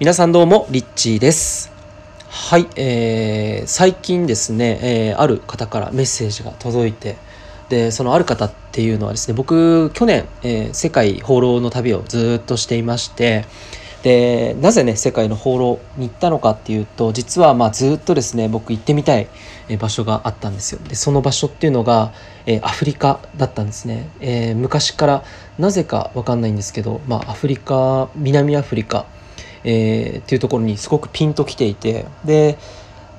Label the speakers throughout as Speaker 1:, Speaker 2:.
Speaker 1: 皆さんどうもリッチーです。はい、えー、最近ですね、えー、ある方からメッセージが届いてでそのある方っていうのはですね僕去年、えー、世界放浪の旅をずっとしていましてでなぜね世界の放浪に行ったのかっていうと実はまあずっとですね僕行ってみたい場所があったんですよ。でその場所っていうのが、えー、アフリカだったんですね、えー、昔からなぜか分かんないんですけど、まあ、アフリカ南アフリカ、えー、っていうところにすごくピンときていてで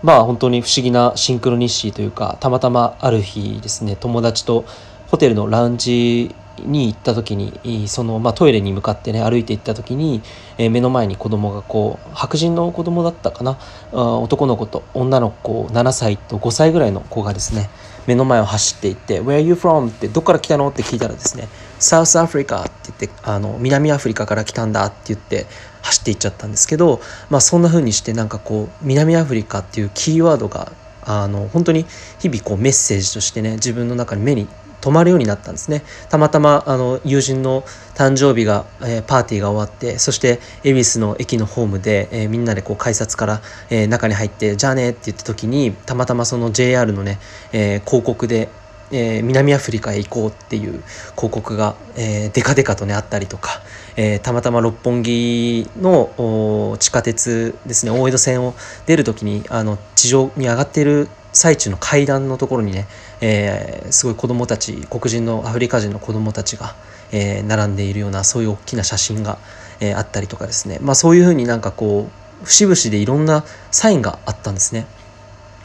Speaker 1: まあ本当に不思議なシンクロニシーというかたまたまある日ですね友達とホテルのラウンジに行った時にその、まあ、トイレに向かってね歩いて行った時に、えー、目の前に子供がこう白人の子供だったかなあ男の子と女の子7歳と5歳ぐらいの子がですね目の前を走っていって「Where are you from?」って「どっから来たの?」って聞いたらですね「South Africa」って言ってあの南アフリカから来たんだって言って走っていっちゃったんですけど、まあ、そんな風にしてなんかこう南アフリカっていうキーワードがあの本当に日々こうメッセージとしてね自分の中に目に泊まるようになったんですね。たまたまあの友人の誕生日が、えー、パーティーが終わってそして恵比寿の駅のホームで、えー、みんなでこう改札から、えー、中に入って「じゃあね」って言った時にたまたまその JR のね、え広告でえー、南アフリカへ行こうっていう広告が、えー、デカデカとねあったりとか、えー、たまたま六本木の地下鉄ですね大江戸線を出る時にあの地上に上がっている最中の階段のところにね、えー、すごい子供たち黒人のアフリカ人の子供たちが、えー、並んでいるようなそういう大きな写真が、えー、あったりとかですね、まあ、そういうふうになんかこう節々でいろんなサインがあったんですね。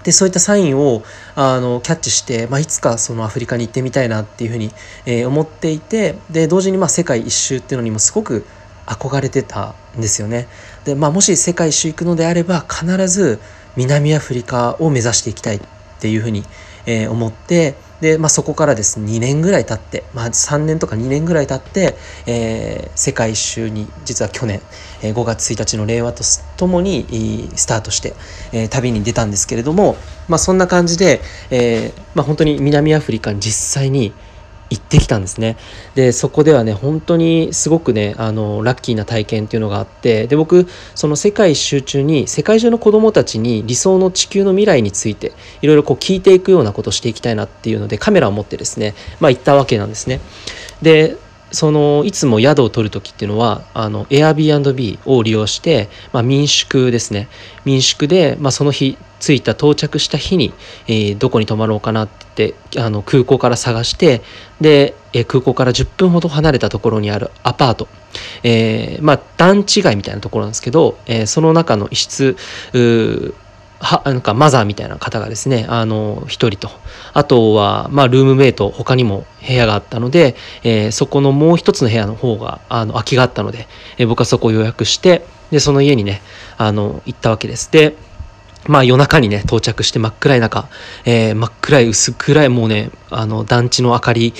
Speaker 1: でそういったサインをあのキャッチして、まあ、いつかそのアフリカに行ってみたいなっていうふうに、えー、思っていてで同時にまあ世界一周っていうのにもすごく憧れてたんですよね。でまあ、もし世界一周行くのであれば必ず南アフリカを目指していきたいっていうふうに、えー、思ってで、まあ、そこからです。ね2年ぐらい経って、まあ、3年とか2年ぐらい経って、えー、世界一周に実は去年、えー、5月1日の令和とともにスタートして、えー、旅に出たんですけれども、まあ、そんな感じで、えーまあ、本当に南アフリカに実際に行ってきたんですね。でそこではね本当にすごくねあのラッキーな体験っていうのがあってで僕その世界一周中に世界中の子どもたちに理想の地球の未来についていろいろこう聞いていくようなことをしていきたいなっていうのでカメラを持ってですねまあ行ったわけなんですね。でそのいつも宿を取る時っていうのはあの Airbnb を利用して、まあ、民宿ですね。民宿で、まあ、その日着いた到着した日に、えー、どこに泊まろうかなってあの空港から探してで、えー、空港から10分ほど離れたところにあるアパート、えー、まあ団地街みたいなところなんですけど、え、その中の一室はなんかマザーみたいな方がですねあの1人と。あとは、まあ、ルームメイト他にも部屋があったので、え、そこのもう一つの部屋の方があの空きがあったので、え、僕はそこを予約してでその家にねあの行ったわけです。でまあ夜中にね、到着して真っ暗い中、えー、真っ暗い薄暗いもうね、あの団地の明かり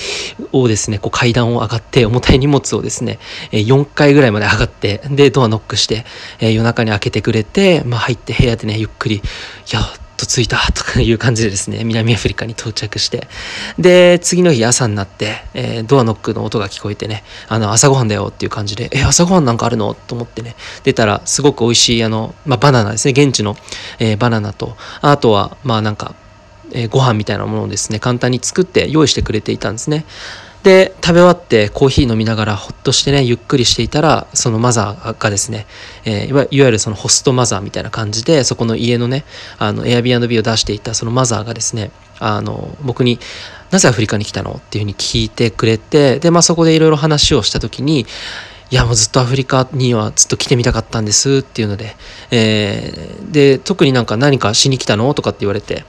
Speaker 1: をですね、こう階段を上がって重たい荷物をですね、えー、4階ぐらいまで上がって、で、ドアノックして、えー、夜中に開けてくれて、まあ入って部屋でね、ゆっくり、いや、と着いた とかいう感じでですね、南アフリカに到着して、で、次の日朝になって、えー、ドアノックの音が聞こえてね、あの、朝ごはんだよっていう感じで、え、朝ごはんなんかあるの？と思ってね、出たら、すごく美味しい、あの、まあ、バナナですね、現地の、えー、バナナと、あとは、まあなんか、えー、ご飯みたいなものをですね、簡単に作って用意してくれていたんですね。で食べ終わってコーヒー飲みながらほっとしてねゆっくりしていたらそのマザーがですね、えー、いわゆるそのホストマザーみたいな感じでそこの家のねあの Airbnb を出していたそのマザーがですねあの僕に「なぜアフリカに来たの?」っていうふうに聞いてくれてで、まあ、そこでいろいろ話をした時にいやもうずっとアフリカにはずっと来てみたかったんですっていうので、えー、で特になんか何かしに来たの？とかって言われて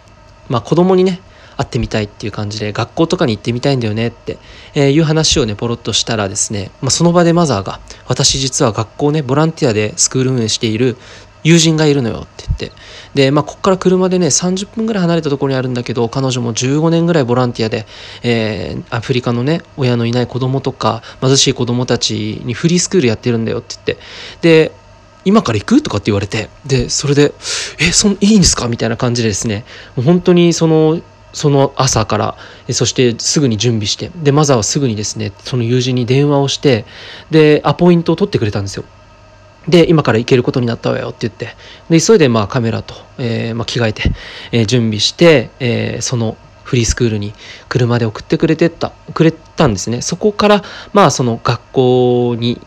Speaker 1: まあ子供にね会ってみたいっていう感じで学校とかに行ってみたいんだよねって、いう話をねポロッとしたらですね、まあ、その場でマザーが私実は学校ねボランティアでスクール運営している友人がいるのよって言ってでまあこっから車でね30分ぐらい離れたところにあるんだけど彼女も15年ぐらいボランティアで、えー、アフリカのね親のいない子供とか貧しい子供たちにフリースクールやってるんだよって言ってで今から行くとかって言われてでそれで「えそいいんですか?」みたいな感じでですね本当にそのその朝からそしてすぐに準備してでマザーはすぐにですねその友人に電話をしてでアポイントを取ってくれたんですよ。で今から行けることになったわよって言ってで急いでまあカメラと、えー、まあ、着替えて、えー、準備して、えー、そのフリースクールに車で送ってくれてったくれたんですね。そこからまあその学校に、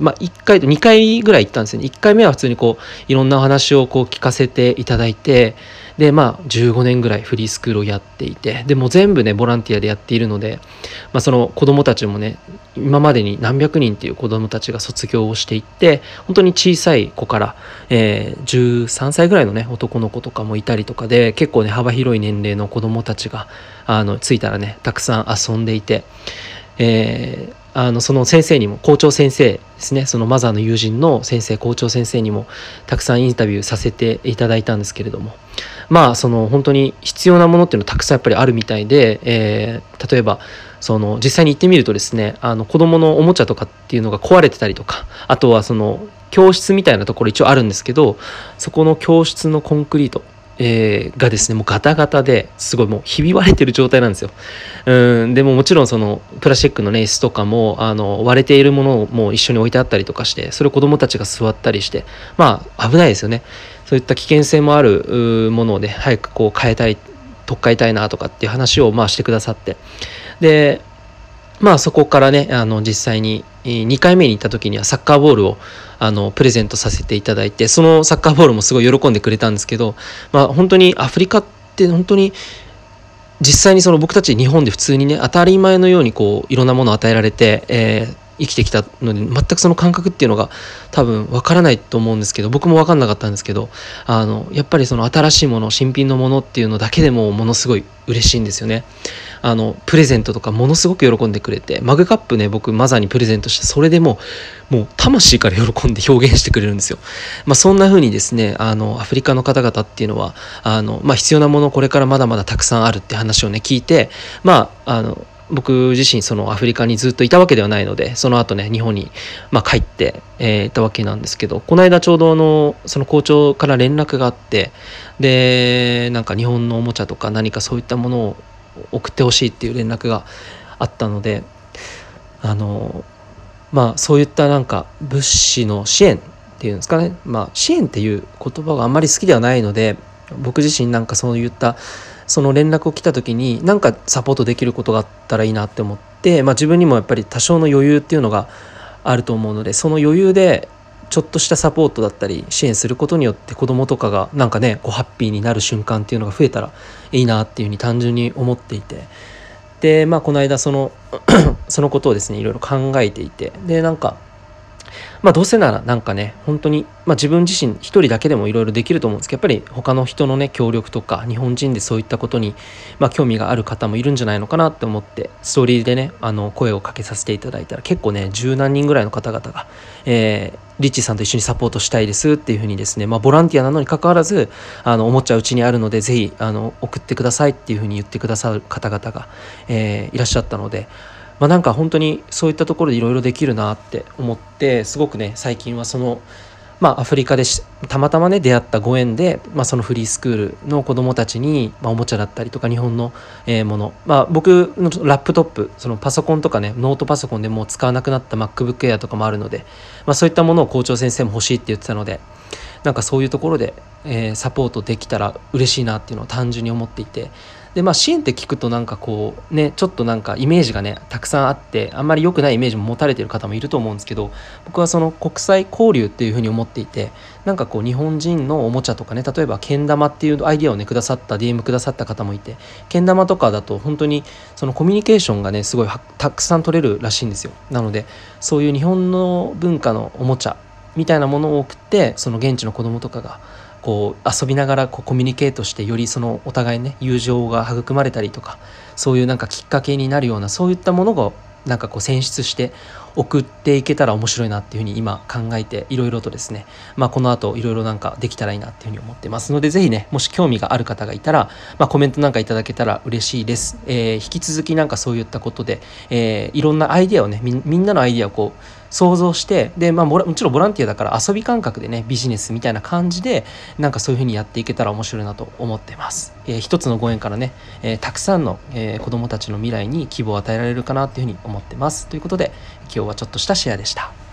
Speaker 1: まあ、1回と2回ぐらい行ったんですね。1回目は普通にこういろんなお話をこう聞かせていただいてでまあ15年ぐらいフリースクールをやっていてでも全部ねボランティアでやっているので、まあ、その子どもたちもね今までに何百人っていう子どもたちが卒業をしていって本当に小さい子から、えー、13歳ぐらいのね男の子とかもいたりとかで結構ね幅広い年齢の子どもたちがあの着いたらねたくさん遊んでいて、えーあのその先生にも校長先生ですねそのマザーの友人の先生校長先生にもたくさんインタビューさせていただいたんですけれどもまあその本当に必要なものっていうのはたくさんやっぱりあるみたいで、えー、例えばその実際に行ってみるとですねあの子どものおもちゃとかっていうのが壊れてたりとかあとはその教室みたいなところ一応あるんですけどそこの教室のコンクリートえー、がですねもうガタガタですごいもうひび割れてる状態なんですよ。うんでももちろんそのプラスチックのね椅子とかもあの割れているものをもう一緒に置いてあったりとかしてそれを子どもたちが座ったりしてまあ危ないですよね。そういった危険性もあるものをね早くこう変えたい取っ換えたいなとかっていう話をまあしてくださってでまあそこからねあの実際に2回目に行った時にはサッカーボールをあのプレゼントさせていただいてそのサッカーボールもすごい喜んでくれたんですけど、まあ、本当にアフリカって本当に実際にその僕たち日本で普通にね当たり前のようにこういろんなものを与えられて、えー、生きてきたので全くその感覚っていうのが多分わからないと思うんですけど僕も分かんなかったんですけどあのやっぱりその新しいもの新品のものっていうのだけでもものすごい嬉しいんですよね。あのプレゼントとかものすごく喜んでくれてマグカップね僕マザーにプレゼントしてそれでももう魂から喜んで表現してくれるんですよ。まあ、そんな風にですねあのアフリカの方々っていうのはあの、まあ、必要なものこれからまだまだたくさんあるって話をね聞いてまああの僕自身そのアフリカにずっといたわけではないのでその後ね日本に、まあ、帰って、えー、いたわけなんですけどこの間ちょうどのその校長から連絡があってでなんか日本のおもちゃとか何かそういったものを送ってほしいっていう連絡があったのであのまあそういったなんか物資の支援っていうんですかね。まあ支援っていう言葉があんまり好きではないので僕自身なんかそういったその連絡を来た時に何かサポートできることがあったらいいなって思って、まあ、自分にもやっぱり多少の余裕っていうのがあると思うのでその余裕でちょっとしたサポートだったり支援することによって子どもとかがなんかねこうハッピーになる瞬間っていうのが増えたらいいなっていうふうに単純に思っていて。でまあこの間その そのことをですねいろいろ考えていて。でなんかまあどうせならなんかね本当にまあ自分自身一人だけでもいろいろできると思うんですけどやっぱり他の人のね協力とか日本人でそういったことにまあ興味がある方もいるんじゃないのかなって思ってストーリーでねあの声をかけさせていただいたら結構ね十何人ぐらいの方々が、えー、リッチさんと一緒にサポートしたいですっていうふうにですね、まあ、ボランティアなのにかかわらずあのおもちゃうちにあるのでぜひあの送ってくださいっていうふうに言ってくださる方々が、えー、いらっしゃったのでまあ、なんか本当にそういったところでいろいろできるなって思ってすごくね最近はそのまあ、アフリカでたまたまね出会ったご縁で、まあ、そのフリースクールの子どもたちに、まあ、おもちゃだったりとか日本の、えー、もの、まあ、僕のラップトップそのパソコンとかねノートパソコンでもう使わなくなった MacBook Air とかもあるので、まあ、そういったものを校長先生も欲しいって言ってたのでなんかそういうところで、えー、サポートできたら嬉しいなっていうのを単純に思っていてでまあ支援って聞くとなんかこうねちょっとなんかイメージがねたくさんあってあんまり良くないイメージも持たれてる方もいると思うんですけど僕はその国際交流っていうふうに思っていてなんかこう日本人のおもちゃとかね例えばけん玉っていうアイディアをねくださった DM くださった方もいてけん玉とかだと本当にそのコミュニケーションがねすごいたくさん取れるらしいんですよ。なのでそういう日本の文化のおもちゃみたいなものを送ってその現地の子供とかがこう遊びながらこうコミュニケートしてよりそのお互いね友情が育まれたりとかそういうなんかきっかけになるようなそういったものがなんかこう選出して送っていけたら面白いなっていうふうに今考えていろいろとですね、まあ、この後いろいろなんかできたらいいなっていうふうに思ってますのでぜひねもし興味がある方がいたら、まあ、コメントなんかいただけたら嬉しいです、えー、引き続きなんかそういったことで、えー、いろんなアイデアをねみんなのアイデアをこう想像してで、まあ、もちろんボランティアだから遊び感覚でねビジネスみたいな感じでなんかそういうふうにやっていけたら面白いなと思ってます、えー、一つのご縁からね、えー、たくさんの、えー、子どもたちの未来に希望を与えられるかなっていうふうに思ってます。ということで今日はちょっとしたシェアでした。